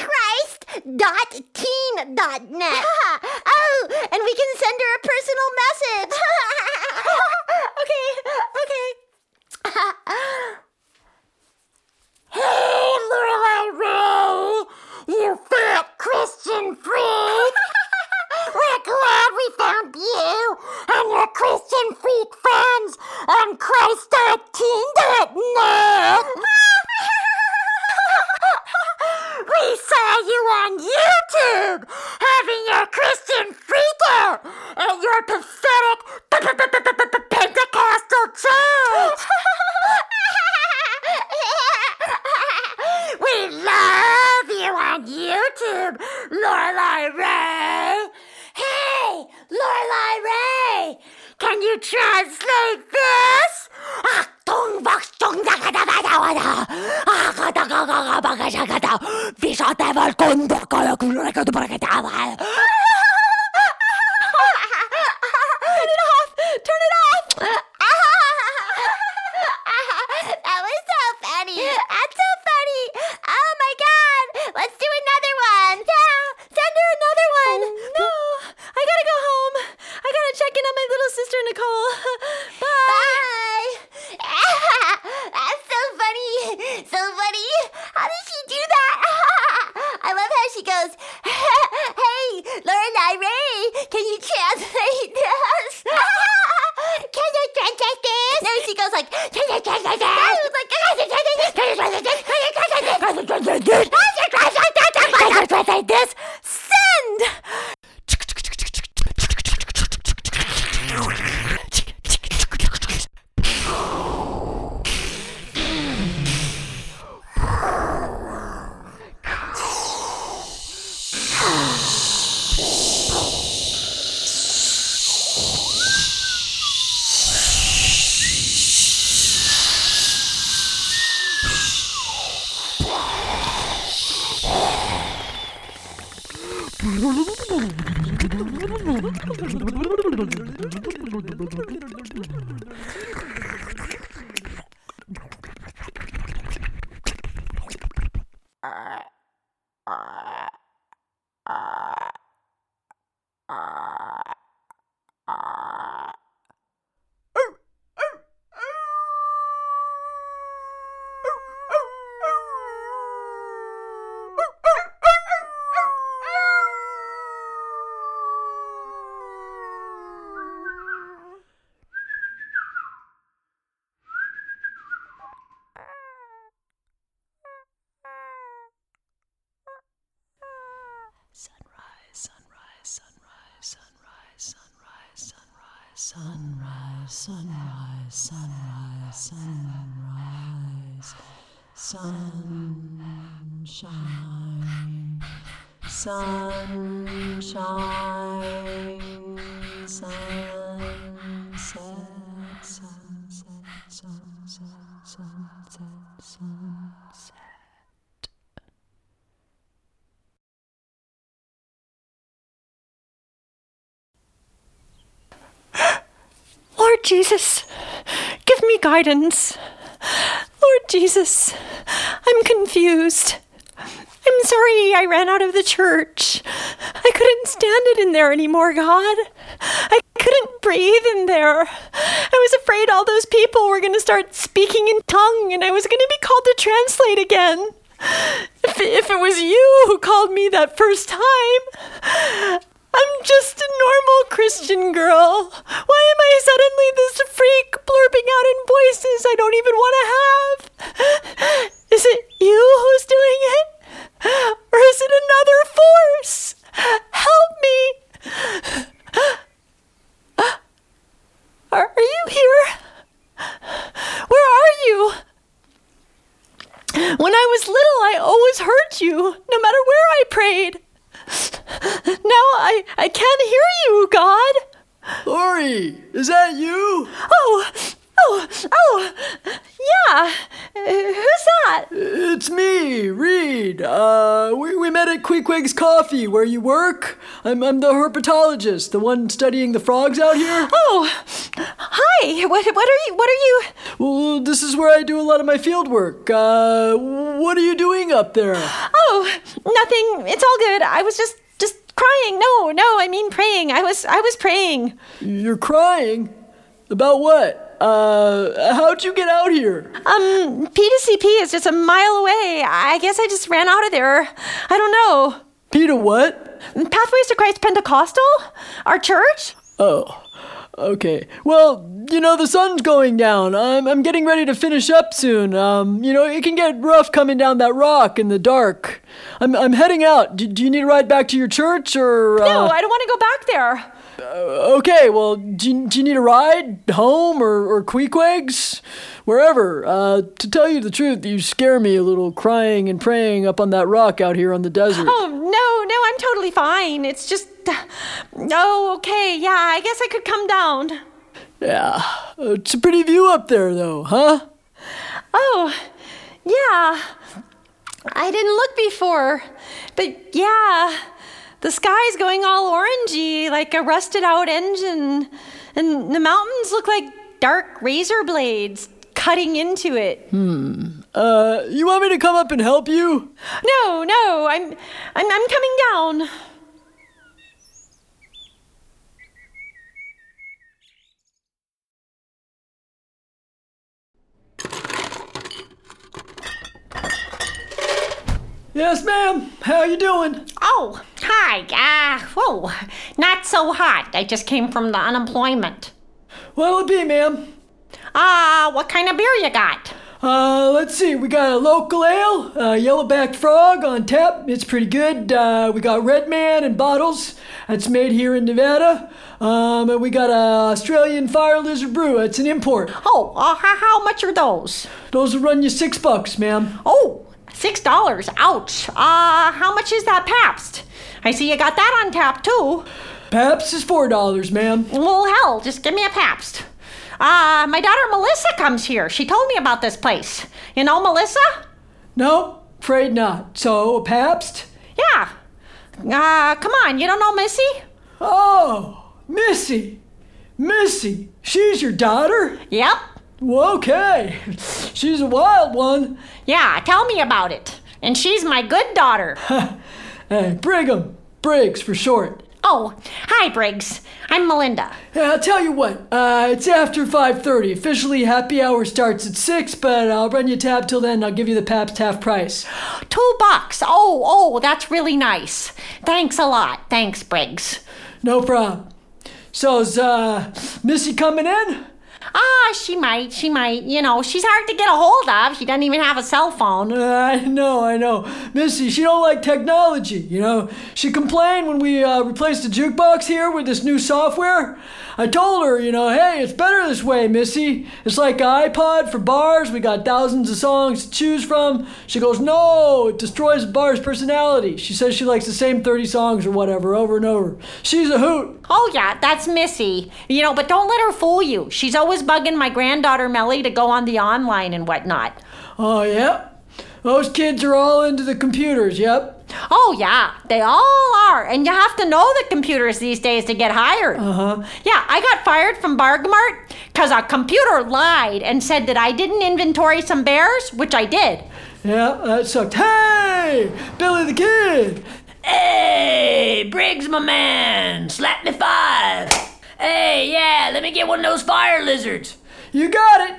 Christ.teen.net. oh, and we can send her a personal message.
Okay, okay.
hey, Lorelei Ray, you fat Christian freak. We're glad we found you and your Christian freak friends on Christ.teen.net. We saw you on YouTube having your Christian freak out at your pathetic Pentecostal church. we love you on YouTube, Lorelei Ray. Hey, Lorelei Ray, can you translate this?
så det var
et Jesus, give me guidance. Lord Jesus, I'm confused. I'm sorry I ran out of the church. I couldn't stand it in there anymore, God. I couldn't breathe in there. I
was afraid all those people were going to start speaking in tongue and I was going to be called to translate again. If, if it was you who called me that first time, I'm just a normal Christian girl. Why am I suddenly this freak blurping out in voices I don't even want to have? Is it you who's doing it? Or is it another force? Help me! Are, are you here? Where are you? When I was little, I always heard you, no matter where I prayed. Now I, I can't hear you, God.
Lori, is that you?
Oh, oh, oh, yeah. Uh, Who's that?
It's me, Reed. Uh, we, we met Coffee, where you work. I'm, I'm the herpetologist, the one studying the frogs out here.
Oh, hi. What, what are you? What are you?
Well, this is where I do a lot of my field work. Uh, what are you doing up there?
Oh, nothing. It's all good. I was just, just crying. No, no. I mean praying. I was, I was praying.
You're crying? About what? Uh, how'd you get out here?
Um, P to CP is just a mile away. I guess I just ran out of there. I don't know.
Peter, what?
Pathways to Christ Pentecostal? Our church?
Oh, okay. Well, you know, the sun's going down. I'm, I'm getting ready to finish up soon. Um, you know, it can get rough coming down that rock in the dark. I'm, I'm heading out. Do, do you need to ride back to your church or. Uh,
No, I don't want to go back there.
Okay, well, do you, do you need a ride home or, or Queequegs? Wherever. Uh, to tell you the truth, you scare me a little crying and praying up on that rock out here on the desert.
Oh, no, no, I'm totally fine. It's just. Oh, okay. Yeah, I guess I could come down.
Yeah. Uh, It's a pretty view up there, though, huh?
Oh, yeah. I didn't look before. But yeah, the sky's going all orangey like a rusted out engine. And the mountains look like dark razor blades cutting into it. Hmm.
Uh, you want me to come up and help you?
No, no, I'm I'm I'm coming down.
Yes, ma'am. How you doing?
Oh, hi. Ah, whoa. Not so hot. I just came from the unemployment.
What'll it be, ma'am?
Ah, what kind of beer you got?
Uh, let's see. We got a local ale, uh, Yellowback Frog on tap. It's pretty good. Uh, we got Red Man in bottles. That's made here in Nevada. Um, and we got a Australian Fire Lizard Brew. It's an import.
Oh, uh, how, how much are those?
Those will run you six bucks, ma'am.
Oh, six dollars. Ouch. Uh, how much is that Pabst? I see you got that on tap too.
Pabst is four dollars, ma'am.
Well, hell, just give me a Pabst. Uh, my daughter Melissa comes here. She told me about this place. You know Melissa?
No, afraid not. So, a Pabst?
Yeah. Uh, come on, you don't know Missy?
Oh, Missy. Missy. She's your daughter?
Yep.
Okay. She's a wild one.
Yeah, tell me about it. And she's my good daughter.
Hey, Brigham. Briggs for short.
Oh, hi, Briggs. I'm Melinda.
Yeah, I'll tell you what. Uh, it's after 5.30. Officially, happy hour starts at 6, but I'll run you a tab till then. I'll give you the Pabst half price.
Two bucks. Oh, oh, that's really nice. Thanks a lot. Thanks, Briggs.
No problem. So's, uh, Missy coming in?
Ah, she might. She might. You know, she's hard to get a hold of. She doesn't even have a cell phone.
I know, I know. Missy, she don't like technology, you know. She complained when we uh, replaced the jukebox here with this new software. I told her, you know, hey, it's better this way, Missy. It's like an iPod for bars. We got thousands of songs to choose from. She goes, no, it destroys the bar's personality. She says she likes the same 30 songs or whatever over and over. She's a hoot.
Oh, yeah, that's Missy. You know, but don't let her fool you. She's always bugging my granddaughter Melly to go on the online and whatnot.
Oh, yeah? Those kids are all into the computers, yep.
Oh, yeah, they all are. And you have to know the computers these days to get hired.
Uh huh.
Yeah, I got fired from Bargmart because a computer lied and said that I didn't inventory some bears, which I did.
Yeah, that sucked. Hey, Billy the Kid.
Hey, Briggs, my man, slap me five. Hey, yeah, let me get one of those fire lizards.
You got it.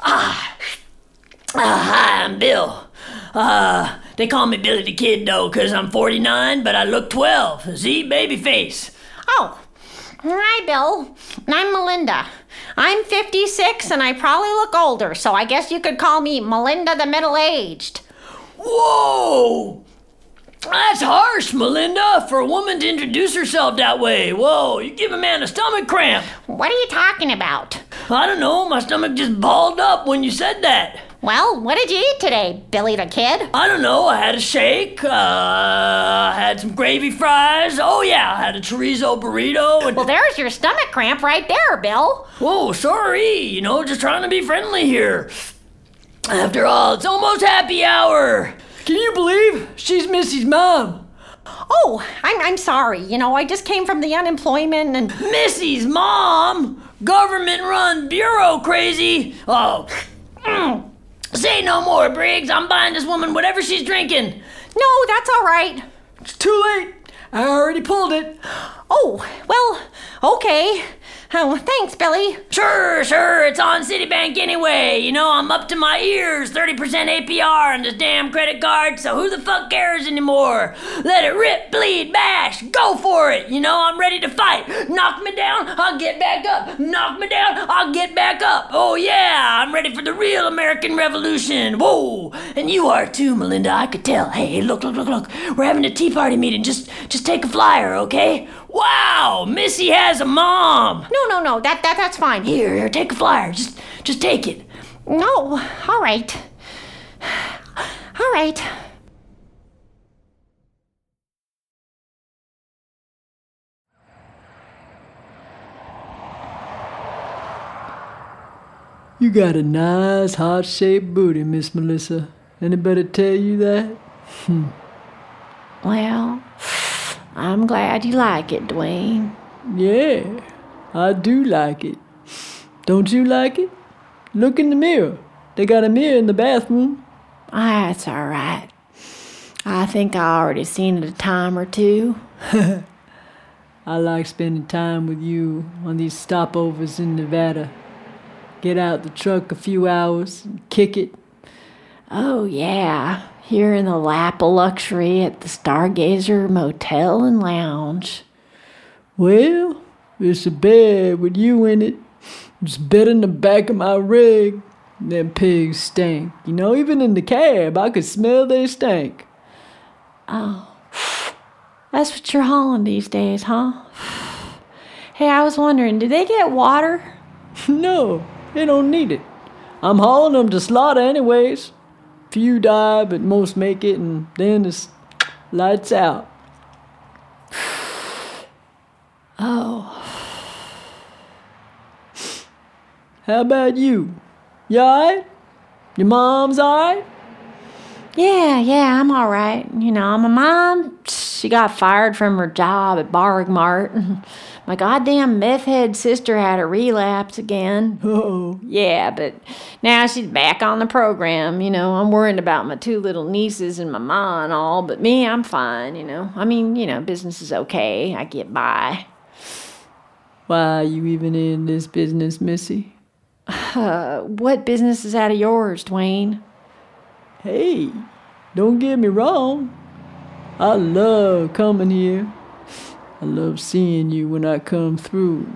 Ah, hi, I'm Bill. Uh, they call me Billy the Kid though, cause I'm 49, but I look 12. See, baby face.
Oh, hi, Bill. I'm Melinda. I'm 56 and I probably look older, so I guess you could call me Melinda the Middle Aged.
Whoa! That's harsh, Melinda, for a woman to introduce herself that way. Whoa, you give a man a stomach cramp.
What are you talking about?
I don't know, my stomach just balled up when you said that.
Well, what did you eat today, Billy the Kid?
I don't know, I had a shake, uh, I had some gravy fries. Oh, yeah, I had a chorizo burrito. And...
Well, there's your stomach cramp right there, Bill.
Whoa, sorry, you know, just trying to be friendly here. After all, it's almost happy hour.
Can you believe she's Missy's mom?
Oh, I'm, I'm sorry. You know, I just came from the unemployment and.
Missy's mom? Government run bureau crazy? Oh. Mm. Say no more, Briggs. I'm buying this woman whatever she's drinking.
No, that's all right.
It's too late. I already pulled it.
Oh, well, okay. Oh, thanks, Billy.
Sure, sure. It's on Citibank anyway. You know, I'm up to my ears. 30% APR on this damn credit card, so who the fuck cares anymore? Let it rip, bleed, bash. Go for it. You know, I'm ready to fight. Knock me down, I'll get back up. Knock me down, I'll get back up. Oh, yeah, I'm ready for the real American Revolution. Whoa. And you are too, Melinda. I could tell. Hey, look, look, look, look. We're having a tea party meeting. Just, just take a flyer, okay? Wow, Missy has a mom.
No, no, no. That, that that's fine.
Here, here, take a flyer. Just, just take it.
No, all right. All right.
You got a nice heart shaped booty, Miss Melissa. Anybody tell you that? Hmm.
Well, I'm glad you like it, Dwayne.
Yeah, I do like it. Don't you like it? Look in the mirror. They got a mirror in the bathroom.
Ah, that's all right. I think I already seen it a time or two.
I like spending time with you on these stopovers in Nevada. Get out the truck a few hours and kick it.
Oh, yeah. Here in the lap of luxury at the Stargazer Motel and Lounge.
Well, it's a bed with you in it. It's better in the back of my rig. Them pigs stink. You know, even in the cab, I could smell they stink.
Oh, that's what you're hauling these days, huh? Hey, I was wondering, do they get water?
no, they don't need it. I'm hauling them to slaughter anyways. Few die, but most make it, and then it's lights out.
oh.
How about you? You alright? Your mom's alright?
Yeah, yeah, I'm all right. You know, my mom, she got fired from her job at Barg Mart. My goddamn meth head sister had a relapse again.
Oh.
Yeah, but now she's back on the program. You know, I'm worried about my two little nieces and my ma and all, but me, I'm fine, you know. I mean, you know, business is okay. I get by.
Why are you even in this business, Missy?
Uh, what business is out of yours, Dwayne?
Hey, don't get me wrong. I love coming here. I love seeing you when I come through.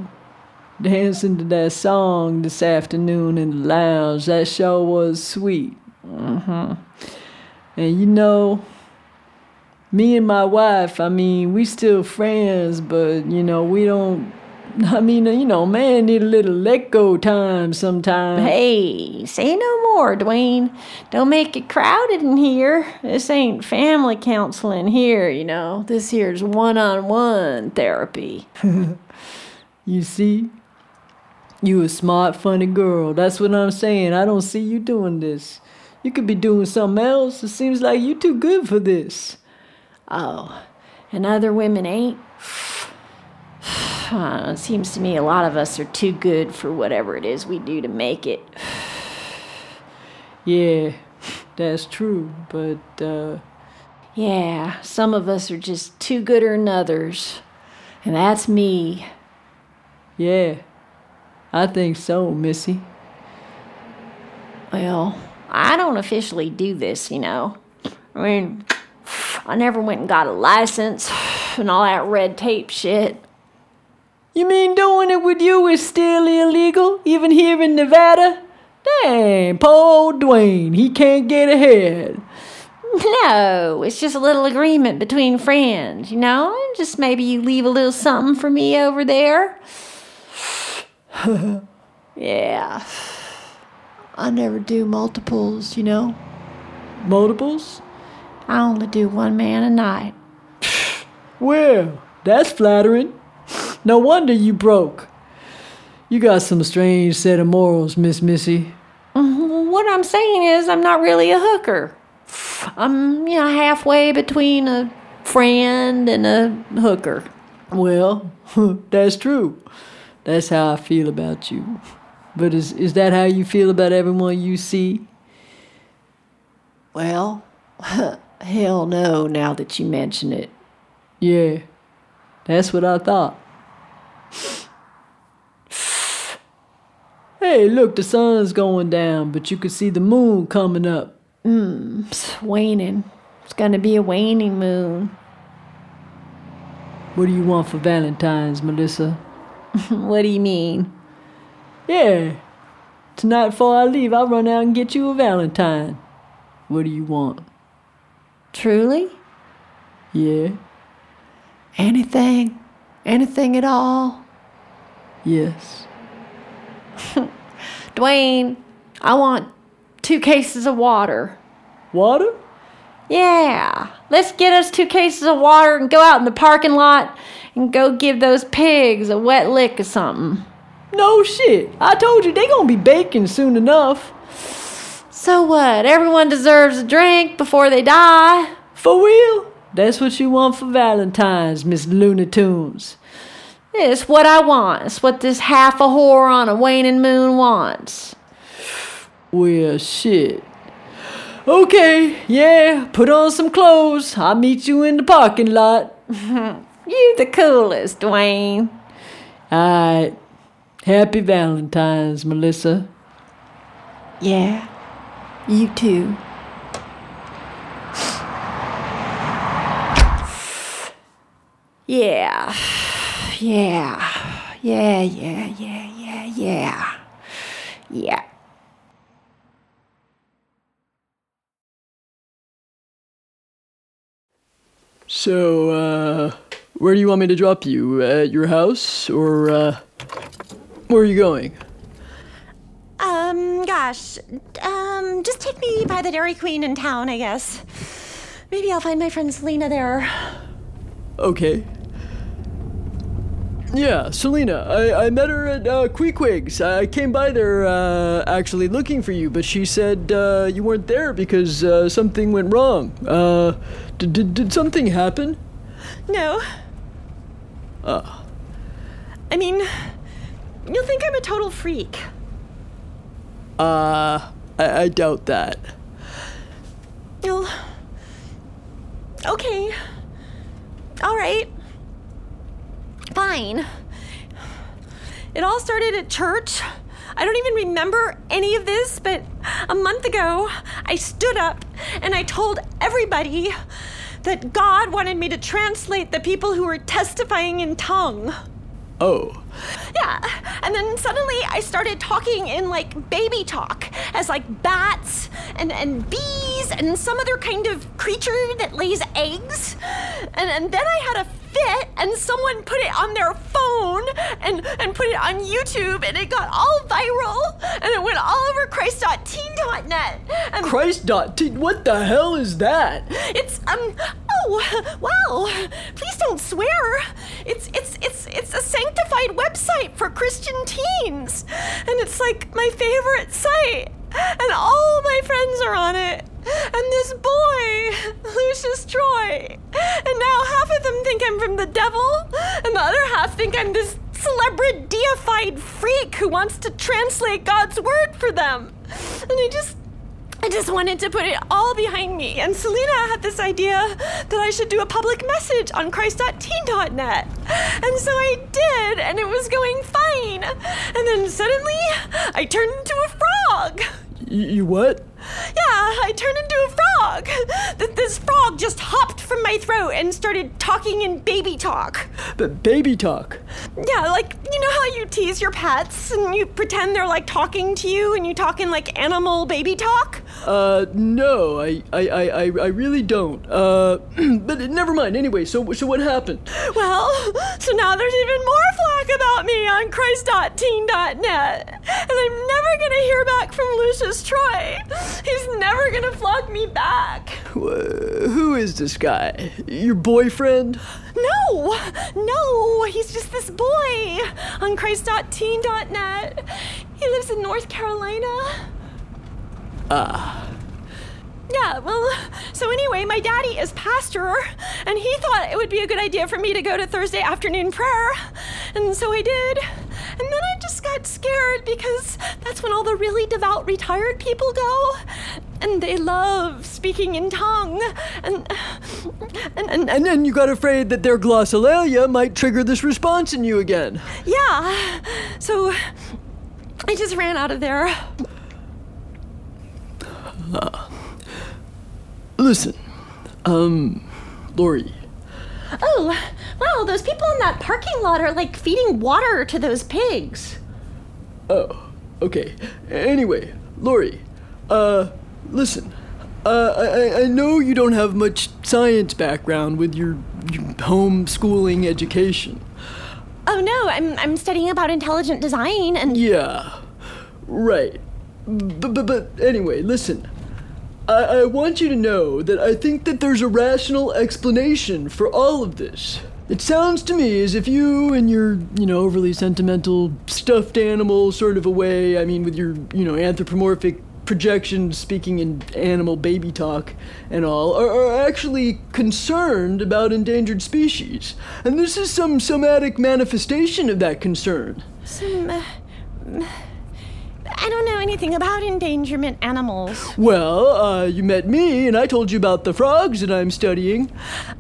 Dancing to that song this afternoon in the lounge, that show was sweet.
Mm-hmm.
And you know, me and my wife, I mean, we still friends, but you know, we don't I mean, you know, man need a little let go time sometime.
Hey, say no more, Dwayne. Don't make it crowded in here. This ain't family counseling here, you know. This here's one on one therapy.
you see? You a smart, funny girl. That's what I'm saying. I don't see you doing this. You could be doing something else. It seems like you're too good for this.
Oh, and other women ain't? It seems to me a lot of us are too good for whatever it is we do to make it.
yeah, that's true, but, uh.
Yeah, some of us are just too gooder than others. And that's me.
Yeah, I think so, Missy.
Well, I don't officially do this, you know. I mean, I never went and got a license and all that red tape shit.
You mean doing it with you is still illegal, even here in Nevada? Damn, Paul old Dwayne, he can't get ahead.
No, it's just a little agreement between friends, you know? Just maybe you leave a little something for me over there. yeah. I never do multiples, you know?
Multiples?
I only do one man a night.
Well, that's flattering. No wonder you broke. You got some strange set of morals, Miss Missy.
Mhm, What I'm saying is, I'm not really a hooker. I'm, you know, halfway between a friend and a hooker.
Well, that's true. That's how I feel about you. But is is that how you feel about everyone you see?
Well, hell no, now that you mention it.
Yeah. That's what I thought. Hey, look, the sun's going down, but you can see the moon coming up.
Mm, it's waning. It's gonna be a waning moon.
What do you want for Valentine's, Melissa?
what do you mean?
Yeah. Tonight before I leave, I'll run out and get you a Valentine. What do you want?
Truly?
Yeah.
Anything? Anything at all?
Yes.
Dwayne, I want two cases of water.
Water?
Yeah. Let's get us two cases of water and go out in the parking lot and go give those pigs a wet lick or something.
No shit. I told you they gonna be baking soon enough.
So what? Everyone deserves a drink before they die.
For real? That's what you want for Valentine's, Miss Looney Tunes.
It's what I want. It's what this half a whore on a waning moon wants.
Well, shit. Okay, yeah, put on some clothes. I'll meet you in the parking lot.
You the coolest, Dwayne.
Alright. Happy Valentine's, Melissa.
Yeah. You too. Yeah. Yeah. Yeah, yeah, yeah, yeah, yeah. Yeah.
So, uh, where do you want me to drop you? At your house? Or, uh, where are you going?
Um, gosh. Um, just take me by the Dairy Queen in town, I guess. Maybe I'll find my friend Selena there.
Okay. Yeah, Selena. I, I met her at uh, Queequeg's. I came by there uh, actually looking for you, but she said uh, you weren't there because uh, something went wrong. Uh, did, did, did something happen?
No.
Uh,
I mean, you'll think I'm a total freak.
uh, I, I doubt that.
You'll. Okay. All right. Fine. It all started at church. I don't even remember any of this, but a month ago, I stood up and I told everybody that God wanted me to translate the people who were testifying in tongue.
Oh.
Yeah, and then suddenly I started talking in like baby talk as like bats and, and bees and some other kind of creature that lays eggs. And, and then I had a fit and someone put it on their phone and, and put it on YouTube and it got all viral and it went all over Christ.teen.net. And
Christ dot What the hell is that?
it's um oh wow. Please don't swear. It's it's it's it's a sanctified website for Christian teens. And it's like my favorite site. And all my friends are on it. And this boy, Lucius Troy. And now half of them think I'm from the devil, and the other half think I'm this celebrity deified freak who wants to translate God's word for them. And I just I just wanted to put it all behind me, and Selena had this idea that I should do a public message on Christ.teen.net. And so I did, and it was going fine. And then suddenly, I turned into a frog.
You what?
Yeah, I turned into a frog. Th- This frog just hopped from my throat and started talking in baby talk.
But baby talk.
Yeah, like, you know how you tease your pets and you pretend they're like talking to you and you talk in like animal baby talk?
Uh, no, I, I, I, I I really don't. Uh, but never mind. Anyway, so, so what happened?
Well, so now there's even more flack about me on Christ.teen.net. And I'm never gonna hear back from Lucius Troy. He's never gonna flog me back.
Wh- Who is this guy? Your boyfriend?
No, no, he's just this boy on Christ.teen.net. He lives in North Carolina.
Ah.
Yeah, well, so anyway, my daddy is pastor, and he thought it would be a good idea for me to go to Thursday afternoon prayer. And so I did. And then I just got scared because that's when all the really devout retired people go. And they love speaking in tongue. And and, and,
And then you got afraid that their glossolalia might trigger this response in you again.
yeah. So I just ran out of there.
Uh, Listen, um, Lori,
Oh, wow, those people in that parking lot are like feeding water to those pigs.
Oh, okay. Anyway, Lori, uh, listen. Uh, I, I- I know you don't have much science background with your, your homeschooling education.
Oh no, I'm I'm studying about intelligent design and
Yeah, right. But, but, but anyway, listen. I, I want you to know that I think that there's a rational explanation for all of this. It sounds to me as if you and your, you know, overly sentimental stuffed animal sort of a way, I mean, with your, you know, anthropomorphic projections speaking in animal baby talk and all, are, are actually concerned about endangered species. And this is some somatic manifestation of that concern.
some uh, I don't know anything about endangerment animals.
Well, uh, you met me, and I told you about the frogs that I'm studying.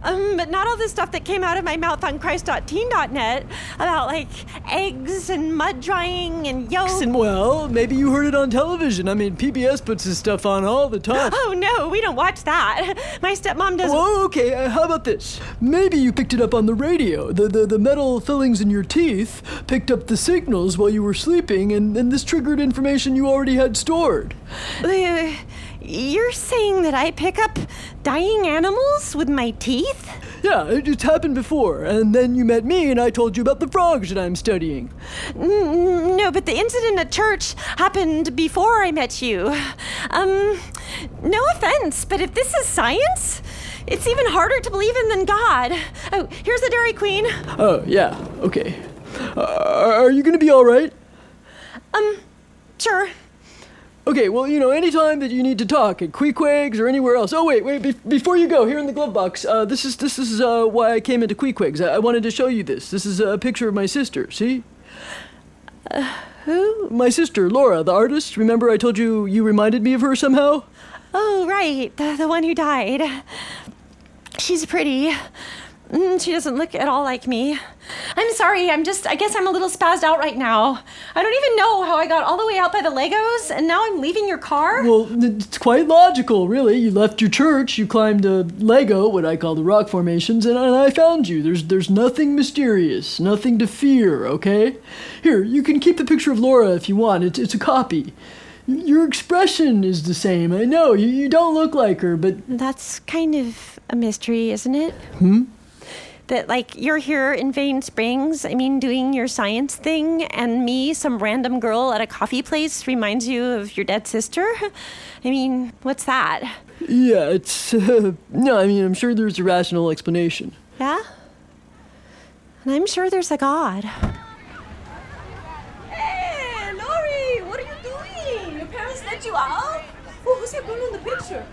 Um, but not all the stuff that came out of my mouth on Christ.teen.net about like eggs and mud drying and yolks.
And well, maybe you heard it on television. I mean, PBS puts this stuff on all the time.
Oh no, we don't watch that. My stepmom doesn't.
Oh, okay. Uh, how about this? Maybe you picked it up on the radio. The, the, the metal fillings in your teeth picked up the signals while you were sleeping, and, and this triggered information you already had stored.
Uh, you're saying that I pick up dying animals with my teeth?
Yeah, it, it's happened before. And then you met me, and I told you about the frogs that I'm studying.
No, but the incident at church happened before I met you. Um, no offense, but if this is science, it's even harder to believe in than God. Oh, here's the Dairy Queen.
Oh, yeah, okay. Uh, are you gonna be alright?
Um, sure.
Okay, well, you know, anytime that you need to talk at Queequegs or anywhere else. Oh, wait, wait, be- before you go, here in the glove box, uh, this is this is uh, why I came into Queequegs. I-, I wanted to show you this. This is a picture of my sister. See?
Who?
My sister, Laura, the artist. Remember, I told you you reminded me of her somehow.
Oh, right, the, the one who died. She's pretty. Mm, she doesn't look at all like me. I'm sorry, I'm just, I guess I'm a little spazzed out right now. I don't even know how I got all the way out by the Legos and now I'm leaving your car.
Well, it's quite logical, really. You left your church, you climbed a Lego, what I call the rock formations, and, and I found you. There's there's nothing mysterious, nothing to fear. Okay? Here, you can keep the picture of Laura if you want. It's it's a copy. Your expression is the same. I know you, you don't look like her, but
That's kind of a mystery, isn't it?
Hmm?
That, like, you're here in Vane Springs, I mean, doing your science thing, and me, some random girl at a coffee place, reminds you of your dead sister? I mean, what's that?
yeah, it's uh, no. I mean, I'm sure there's a rational explanation.
Yeah? And I'm sure there's a God.
Hey, Lori, what are you doing? Your parents let you out? Oh, who's that girl in the picture?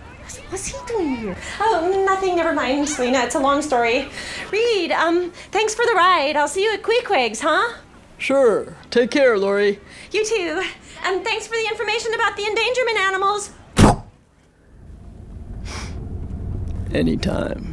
What's he doing here? Oh, nothing. Never mind, Selena. It's a long story. Reed, um, thanks for the ride. I'll see you at Queequeg's, huh?
Sure. Take care, Lori.
You too. And um, thanks for the information about the endangerment animals.
Anytime.